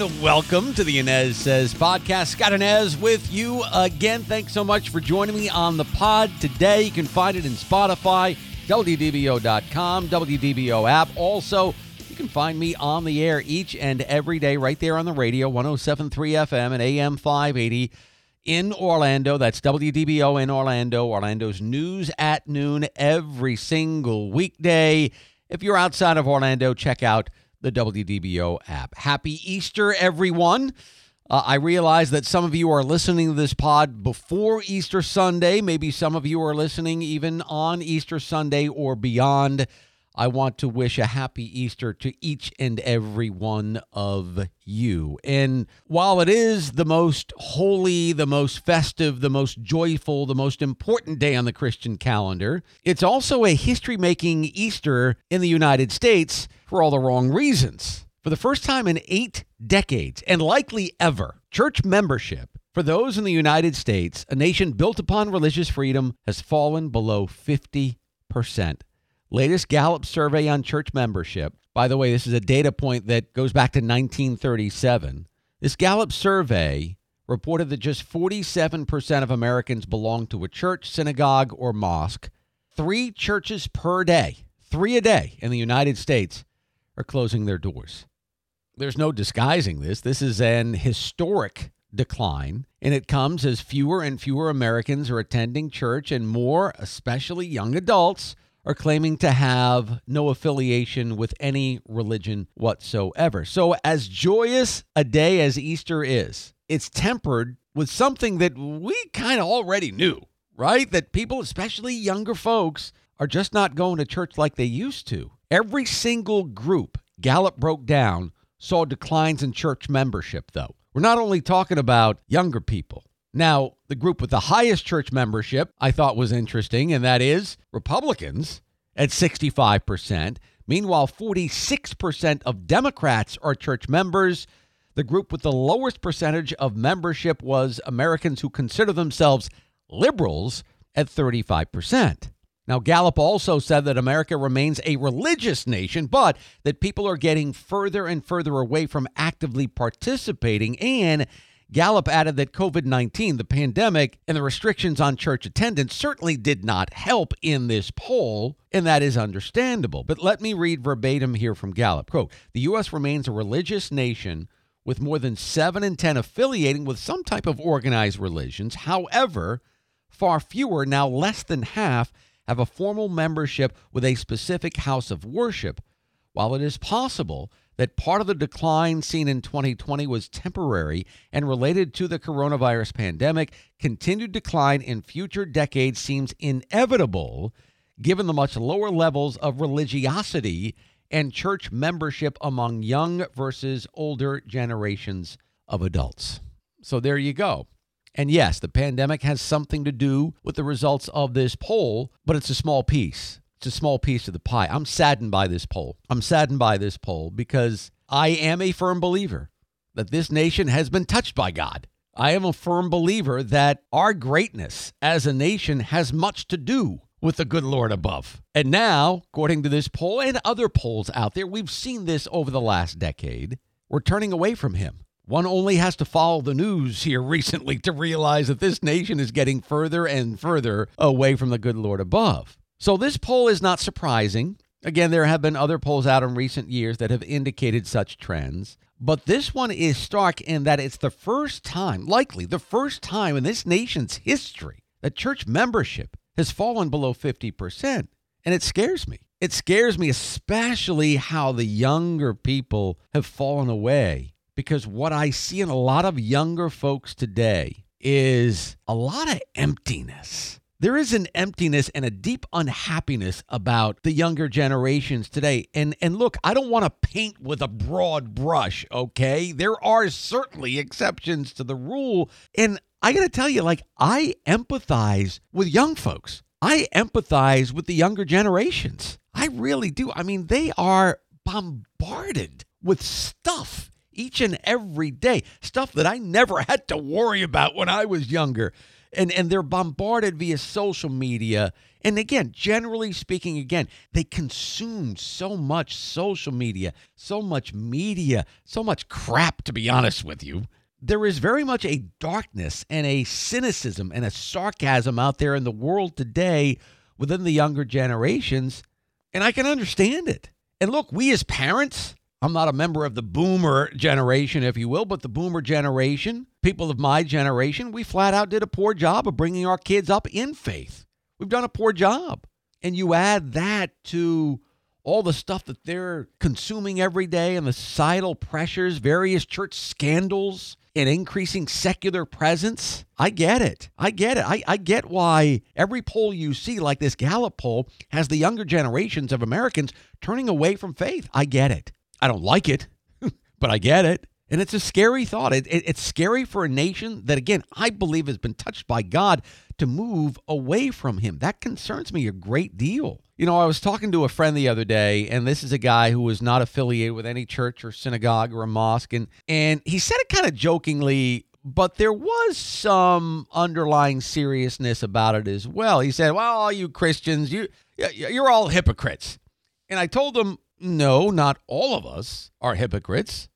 and welcome to the Anez Sez podcast. Scott Anez with you again. Thanks so much for joining me on the pod today. You can find it in Spotify, WDBO.com, WDBO app. Also, you can find me on the air each and every day right there on the radio, 1073 FM and AM 580 in Orlando. That's WDBO in Orlando, Orlando's news at noon every single weekday. If you're outside of Orlando, check out the WDBO app. Happy Easter, everyone. Uh, I realize that some of you are listening to this pod before Easter Sunday. Maybe some of you are listening even on Easter Sunday or beyond. I want to wish a happy Easter to each and every one of you. And while it is the most holy, the most festive, the most joyful, the most important day on the Christian calendar, it's also a history making Easter in the United States for all the wrong reasons. For the first time in eight decades, and likely ever, church membership for those in the United States, a nation built upon religious freedom, has fallen below 50%. Latest Gallup survey on church membership. By the way, this is a data point that goes back to 1937. This Gallup survey reported that just 47% of Americans belong to a church, synagogue, or mosque. Three churches per day, three a day in the United States, are closing their doors. There's no disguising this. This is an historic decline, and it comes as fewer and fewer Americans are attending church, and more, especially young adults, are claiming to have no affiliation with any religion whatsoever. So, as joyous a day as Easter is, it's tempered with something that we kind of already knew, right? That people, especially younger folks, are just not going to church like they used to. Every single group Gallup broke down saw declines in church membership, though. We're not only talking about younger people, now, the group with the highest church membership I thought was interesting, and that is Republicans at 65%. Meanwhile, 46% of Democrats are church members. The group with the lowest percentage of membership was Americans who consider themselves liberals at 35%. Now, Gallup also said that America remains a religious nation, but that people are getting further and further away from actively participating and Gallup added that COVID 19, the pandemic, and the restrictions on church attendance certainly did not help in this poll, and that is understandable. But let me read verbatim here from Gallup. Quote The U.S. remains a religious nation with more than 7 in 10 affiliating with some type of organized religions. However, far fewer, now less than half, have a formal membership with a specific house of worship. While it is possible that part of the decline seen in 2020 was temporary and related to the coronavirus pandemic, continued decline in future decades seems inevitable given the much lower levels of religiosity and church membership among young versus older generations of adults. So there you go. And yes, the pandemic has something to do with the results of this poll, but it's a small piece. It's a small piece of the pie. I'm saddened by this poll. I'm saddened by this poll because I am a firm believer that this nation has been touched by God. I am a firm believer that our greatness as a nation has much to do with the good Lord above. And now, according to this poll and other polls out there, we've seen this over the last decade. We're turning away from him. One only has to follow the news here recently to realize that this nation is getting further and further away from the good Lord above. So this poll is not surprising. Again, there have been other polls out in recent years that have indicated such trends. But this one is stark in that it's the first time, likely the first time in this nation's history, that church membership has fallen below 50%. And it scares me. It scares me, especially how the younger people have fallen away. Because what I see in a lot of younger folks today is a lot of emptiness. There is an emptiness and a deep unhappiness about the younger generations today. And and look, I don't want to paint with a broad brush, okay? There are certainly exceptions to the rule, and I got to tell you like I empathize with young folks. I empathize with the younger generations. I really do. I mean, they are bombarded with stuff each and every day, stuff that I never had to worry about when I was younger and and they're bombarded via social media. And again generally speaking again they consume so much social media so much media so much crap to be honest with you. There is very much a darkness and a cynicism and a sarcasm out there in the world today within the younger generations and i can understand it. And look we as parents I'm not a member of the boomer generation, if you will, but the boomer generation, people of my generation, we flat out did a poor job of bringing our kids up in faith. We've done a poor job. And you add that to all the stuff that they're consuming every day and the societal pressures, various church scandals, and increasing secular presence. I get it. I get it. I, I get why every poll you see, like this Gallup poll, has the younger generations of Americans turning away from faith. I get it. I don't like it, but I get it. And it's a scary thought. It, it, it's scary for a nation that, again, I believe has been touched by God to move away from Him. That concerns me a great deal. You know, I was talking to a friend the other day, and this is a guy who was not affiliated with any church or synagogue or a mosque. And, and he said it kind of jokingly, but there was some underlying seriousness about it as well. He said, Well, all you Christians, you, you're all hypocrites. And I told him, no, not all of us are hypocrites,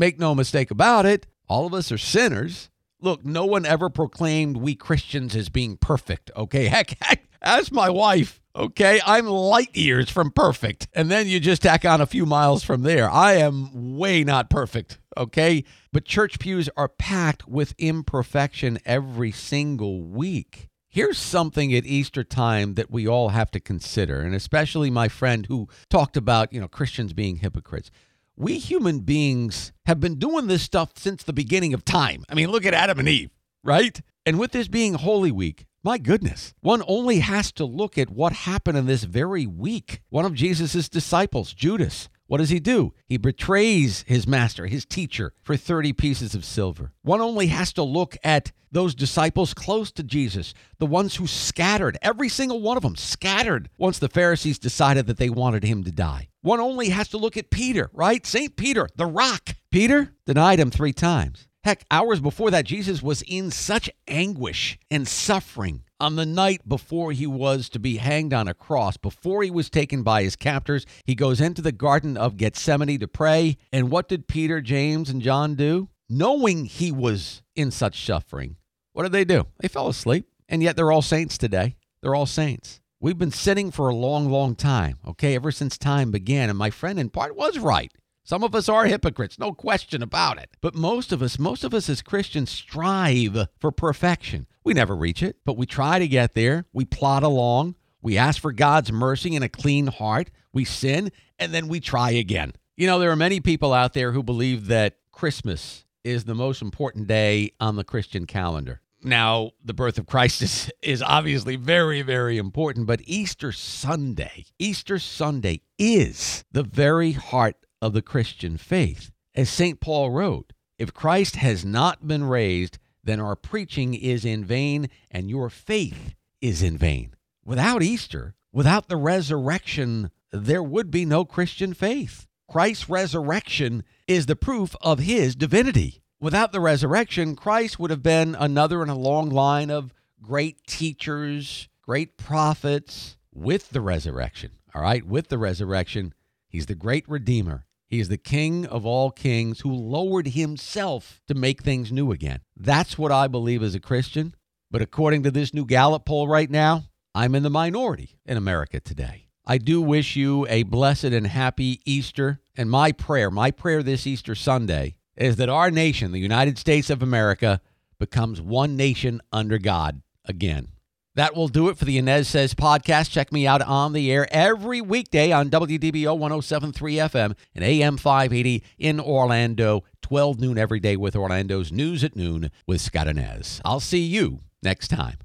make no mistake about it, all of us are sinners. Look, no one ever proclaimed we Christians as being perfect, okay? Heck, heck, ask my wife, okay? I'm light years from perfect. And then you just tack on a few miles from there. I am way not perfect, okay? But church pews are packed with imperfection every single week. Here's something at Easter time that we all have to consider, and especially my friend who talked about, you know, Christians being hypocrites. We human beings have been doing this stuff since the beginning of time. I mean, look at Adam and Eve, right? And with this being Holy Week, my goodness, one only has to look at what happened in this very week. One of Jesus' disciples, Judas, what does he do? He betrays his master, his teacher, for 30 pieces of silver. One only has to look at those disciples close to Jesus, the ones who scattered, every single one of them scattered once the Pharisees decided that they wanted him to die. One only has to look at Peter, right? St. Peter, the rock. Peter denied him three times. Heck, hours before that, Jesus was in such anguish and suffering on the night before he was to be hanged on a cross, before he was taken by his captors. He goes into the Garden of Gethsemane to pray. And what did Peter, James, and John do? Knowing he was in such suffering, what did they do? They fell asleep. And yet they're all saints today. They're all saints. We've been sitting for a long, long time, okay, ever since time began. And my friend in part was right. Some of us are hypocrites, no question about it. But most of us, most of us as Christians strive for perfection. We never reach it, but we try to get there. We plod along. We ask for God's mercy and a clean heart. We sin, and then we try again. You know, there are many people out there who believe that Christmas is the most important day on the Christian calendar. Now, the birth of Christ is, is obviously very, very important, but Easter Sunday, Easter Sunday is the very heart of the Christian faith. As St. Paul wrote, if Christ has not been raised, then our preaching is in vain and your faith is in vain. Without Easter, without the resurrection, there would be no Christian faith. Christ's resurrection is the proof of his divinity. Without the resurrection, Christ would have been another in a long line of great teachers, great prophets. With the resurrection, all right, with the resurrection, he's the great Redeemer. He is the King of all kings who lowered himself to make things new again. That's what I believe as a Christian. But according to this new Gallup poll right now, I'm in the minority in America today. I do wish you a blessed and happy Easter. And my prayer, my prayer this Easter Sunday, is that our nation, the United States of America, becomes one nation under God again. That will do it for the Anez Sez podcast. Check me out on the air every weekday on WDBO 1073 FM and AM 580 in Orlando, 12 noon every day with Orlando's News at Noon with Scott Anez. I'll see you next time.